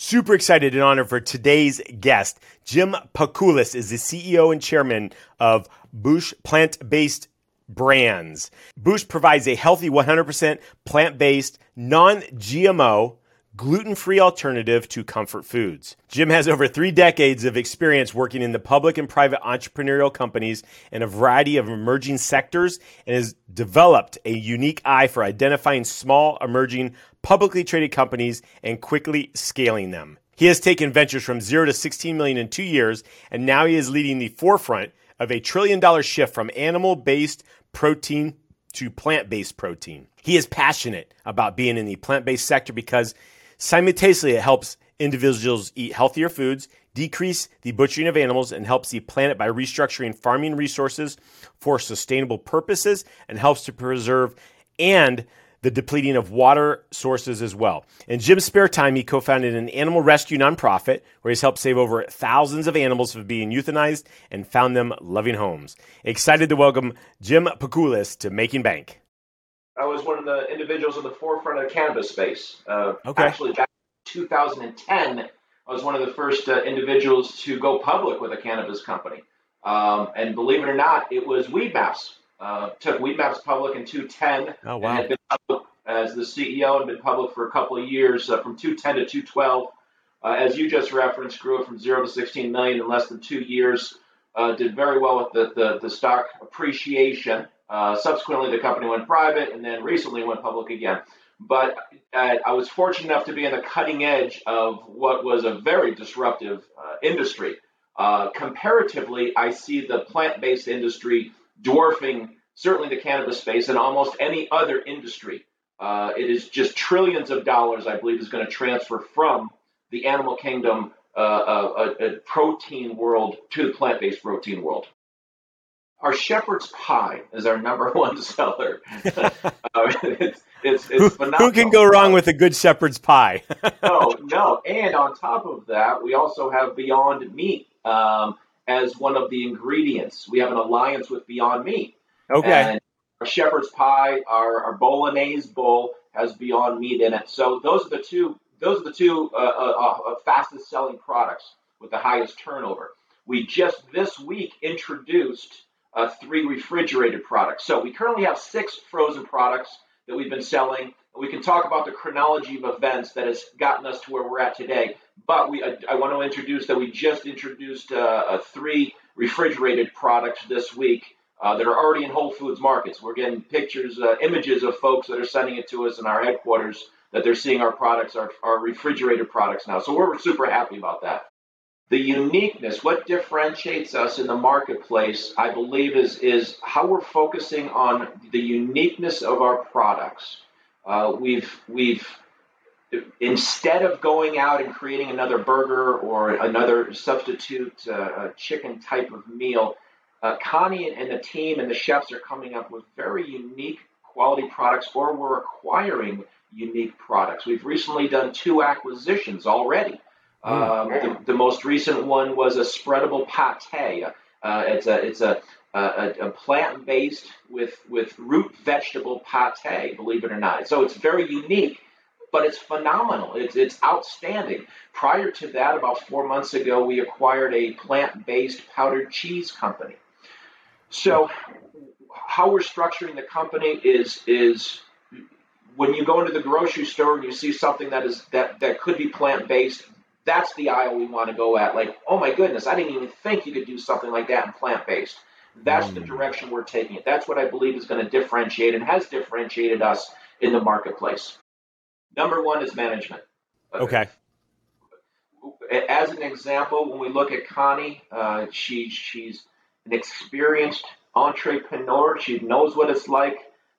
Super excited and honored for today's guest. Jim Pakulis is the CEO and chairman of Boosh Plant Based Brands. Boosh provides a healthy 100% plant based, non GMO, gluten free alternative to comfort foods. Jim has over three decades of experience working in the public and private entrepreneurial companies in a variety of emerging sectors and has developed a unique eye for identifying small, emerging, publicly traded companies and quickly scaling them. He has taken ventures from zero to 16 million in two years, and now he is leading the forefront of a trillion dollar shift from animal based protein to plant based protein. He is passionate about being in the plant based sector because simultaneously it helps individuals eat healthier foods, decrease the butchering of animals, and helps the planet by restructuring farming resources for sustainable purposes and helps to preserve and the depleting of water sources as well. In Jim's spare time, he co founded an animal rescue nonprofit where he's helped save over thousands of animals from being euthanized and found them loving homes. Excited to welcome Jim Pakulis to Making Bank. I was one of the individuals in the forefront of the cannabis space. Uh, okay. Actually, back in 2010, I was one of the first uh, individuals to go public with a cannabis company. Um, and believe it or not, it was Weedmaps uh, took Weedmaps public in 2010. Oh, wow. And had been public as the CEO and been public for a couple of years, uh, from 210 to 212. Uh, as you just referenced, grew it from zero to 16 million in less than two years. Uh, did very well with the, the, the stock appreciation. Uh, subsequently, the company went private and then recently went public again. But uh, I was fortunate enough to be on the cutting edge of what was a very disruptive industry. comparatively, I see the plant based industry dwarfing certainly the cannabis space and almost any other industry. Uh, it is just trillions of dollars, I believe, is going to transfer from the animal kingdom, uh, uh, a, protein world, to the plant based protein world. Our shepherd's pie is our number one seller. Uh, it's, it's, it's who, who, can go wrong with a good shepherd's pie? no, no. And on top of that, we also have Beyond Meat. Um, as one of the ingredients. We have an alliance with Beyond Meat. Okay. And our shepherd's pie, our, our bolognese bowl has Beyond Meat in it. So those are the two. Those are the two uh, uh, uh, fastest selling products with the highest turnover. We just this week introduced uh, three refrigerated products. So we currently have six frozen products that we've been selling. We can talk about the chronology of events that has gotten us to where we're at today. But we, I, I want to introduce that we just introduced uh, three refrigerated products this week uh, that are already in Whole Foods markets. We're getting pictures, uh, images of folks that are sending it to us in our headquarters that they're seeing our products, our, our refrigerated products now. So we're super happy about that. The uniqueness, what differentiates us in the marketplace, I believe, is, is how we're focusing on the uniqueness of our products. Uh, we've, we've instead of going out and creating another burger or another substitute uh, chicken type of meal, uh, Connie and the team and the chefs are coming up with very unique quality products, or we're acquiring unique products. We've recently done two acquisitions already. Um, the, the, most recent one was a spreadable pate. Uh, it's a it's a, a, a plant based with with root vegetable pate. Believe it or not, so it's very unique but it's phenomenal. It's, it's outstanding. Prior to that, about four months ago, we acquired a plant based powdered cheese company. So, how we're structuring the company is, is when you go into the grocery store and you see something that is that, that could be plant based, that's the aisle we want to go at. Like, oh my goodness, I didn't even think you could do something like that in plant based. That's mm. the direction we're taking it. That's what I believe is going to differentiate and has differentiated us in the marketplace. Number one is management. Okay. As an example, when we look at Connie, uh, she she's an experienced entrepreneur. She knows what it's like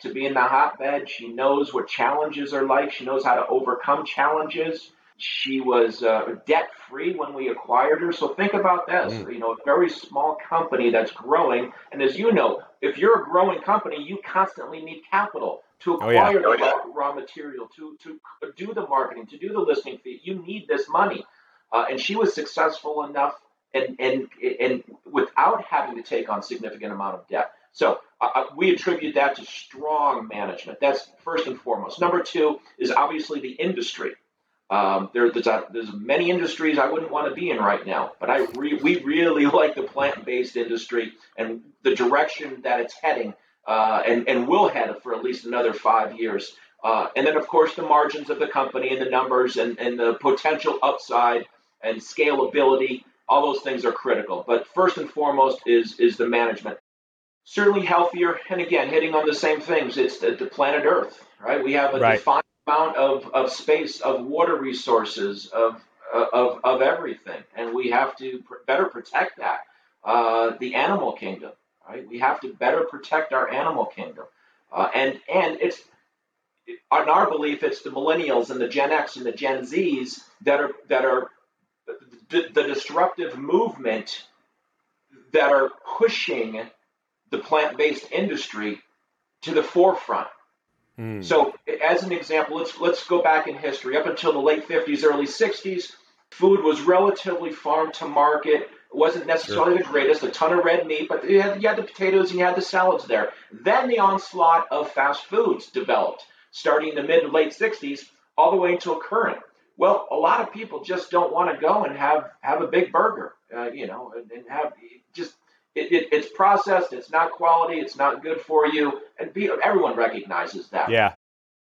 to be in the hotbed. She knows what challenges are like. She knows how to overcome challenges. She was uh, debt free when we acquired her. So think about this: mm. you know, a very small company that's growing, and as you know, if you're a growing company, you constantly need capital to acquire oh, yeah. the oh, raw, raw, material, to to do the marketing, to do the listing fee. You need this money, uh, and she was successful enough, and and and without having to take on significant amount of debt. So uh, uh, we attribute that to strong management. That's first and foremost. Number two is obviously the industry. Um, there, there's, a, there's many industries I wouldn't want to be in right now, but I re, we really like the plant-based industry and the direction that it's heading, uh, and and will head for at least another five years. Uh, and then, of course, the margins of the company and the numbers and, and the potential upside and scalability. All those things are critical. But first and foremost is is the management certainly healthier. And again, hitting on the same things. It's the, the planet Earth, right? We have a right. defined amount of, of space, of water resources, of, of, of everything. And we have to pr- better protect that. Uh, the animal kingdom, right? We have to better protect our animal kingdom. Uh, and, and it's, in our belief, it's the millennials and the Gen X and the Gen Zs that are, that are the, the disruptive movement that are pushing the plant based industry to the forefront. Mm. So, as an example, let's let's go back in history. Up until the late 50s, early 60s, food was relatively farm to market. It wasn't necessarily sure. the greatest, a ton of red meat, but you had, you had the potatoes and you had the salads there. Then the onslaught of fast foods developed, starting in the mid to late 60s, all the way until current. Well, a lot of people just don't want to go and have have a big burger, uh, you know, and, and have just it, it, it's processed. It's not quality. It's not good for you, and everyone recognizes that. Yeah.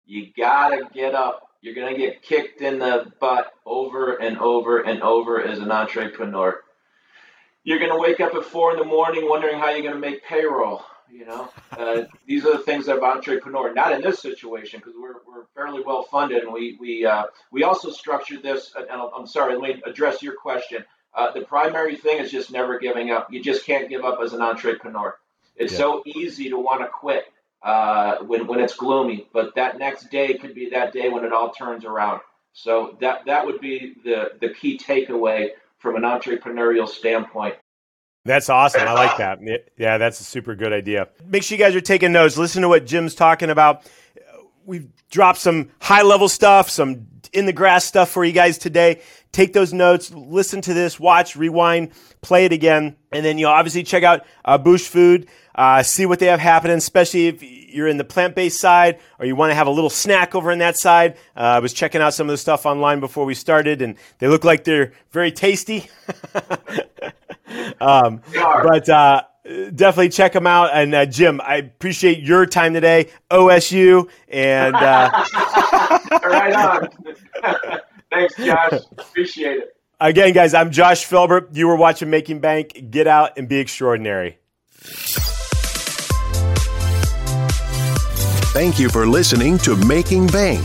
You gotta get up. You're gonna get kicked in the butt over and over and over as an entrepreneur. You're gonna wake up at four in the morning wondering how you're gonna make payroll. You know, uh, these are the things of entrepreneur. Not in this situation because we're, we're fairly well funded, and we we uh, we also structured this. And I'm sorry, let me address your question. Uh, the primary thing is just never giving up. You just can't give up as an entrepreneur. It's yeah. so easy to want to quit uh, when when it's gloomy, but that next day could be that day when it all turns around. So that that would be the the key takeaway from an entrepreneurial standpoint. That's awesome. I like that. Yeah, that's a super good idea. Make sure you guys are taking notes. Listen to what Jim's talking about. We've dropped some high level stuff, some in the grass stuff for you guys today. Take those notes, listen to this, watch, rewind, play it again, and then you'll obviously check out uh, Boosh Food. Uh, see what they have happening, especially if you're in the plant-based side or you want to have a little snack over in that side. Uh, I was checking out some of the stuff online before we started, and they look like they're very tasty. um, but uh, definitely check them out. And uh, Jim, I appreciate your time today. OSU and uh, right on. Thanks, Josh. Appreciate it. Again, guys, I'm Josh Felber. You were watching Making Bank. Get out and be extraordinary. Thank you for listening to Making Bank.